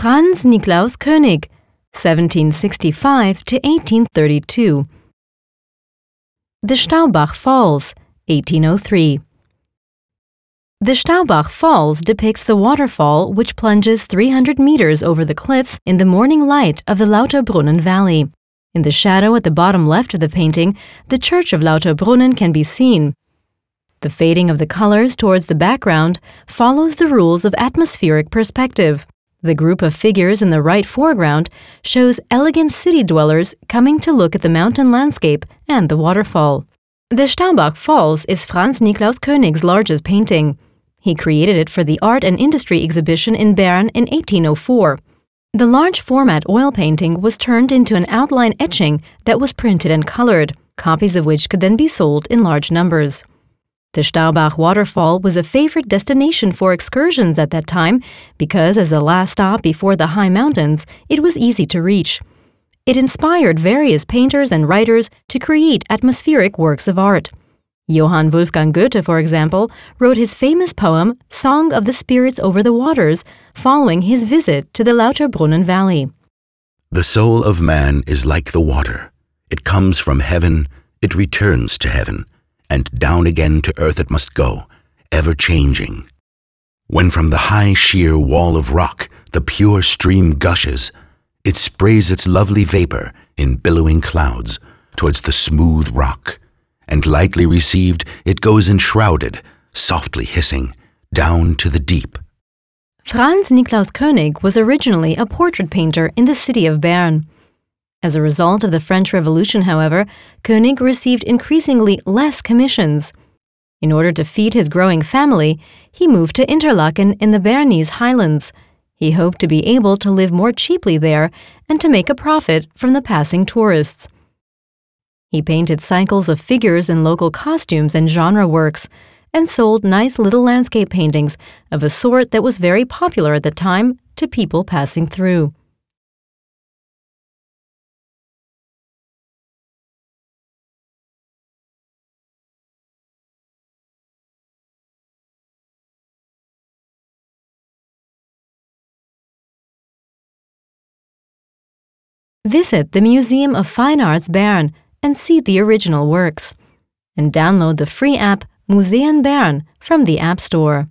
Franz Niklaus König, 1765 to 1832. The Staubbach Falls, 1803. The Staubbach Falls depicts the waterfall which plunges 300 meters over the cliffs in the morning light of the Lauterbrunnen Valley. In the shadow at the bottom left of the painting, the church of Lauterbrunnen can be seen. The fading of the colors towards the background follows the rules of atmospheric perspective. The group of figures in the right foreground shows elegant city dwellers coming to look at the mountain landscape and the waterfall. The Staubbach Falls is Franz Niklaus König's largest painting. He created it for the Art and Industry exhibition in Bern in 1804. The large format oil painting was turned into an outline etching that was printed and colored, copies of which could then be sold in large numbers. The Staubbach waterfall was a favorite destination for excursions at that time because, as a last stop before the high mountains, it was easy to reach. It inspired various painters and writers to create atmospheric works of art. Johann Wolfgang Goethe, for example, wrote his famous poem Song of the Spirits Over the Waters following his visit to the Lauterbrunnen Valley. The soul of man is like the water. It comes from heaven, it returns to heaven and down again to earth it must go, ever changing. When from the high sheer wall of rock the pure stream gushes, it sprays its lovely vapor in billowing clouds towards the smooth rock, and lightly received it goes enshrouded, softly hissing, down to the deep. Franz Niklaus König was originally a portrait painter in the city of Bern. As a result of the French Revolution, however, König received increasingly less commissions. In order to feed his growing family, he moved to Interlaken in the Bernese highlands. He hoped to be able to live more cheaply there and to make a profit from the passing tourists. He painted cycles of figures in local costumes and genre works, and sold nice little landscape paintings of a sort that was very popular at the time to people passing through. Visit the Museum of Fine Arts Bern and see the original works. And download the free app Museen Bern from the App Store.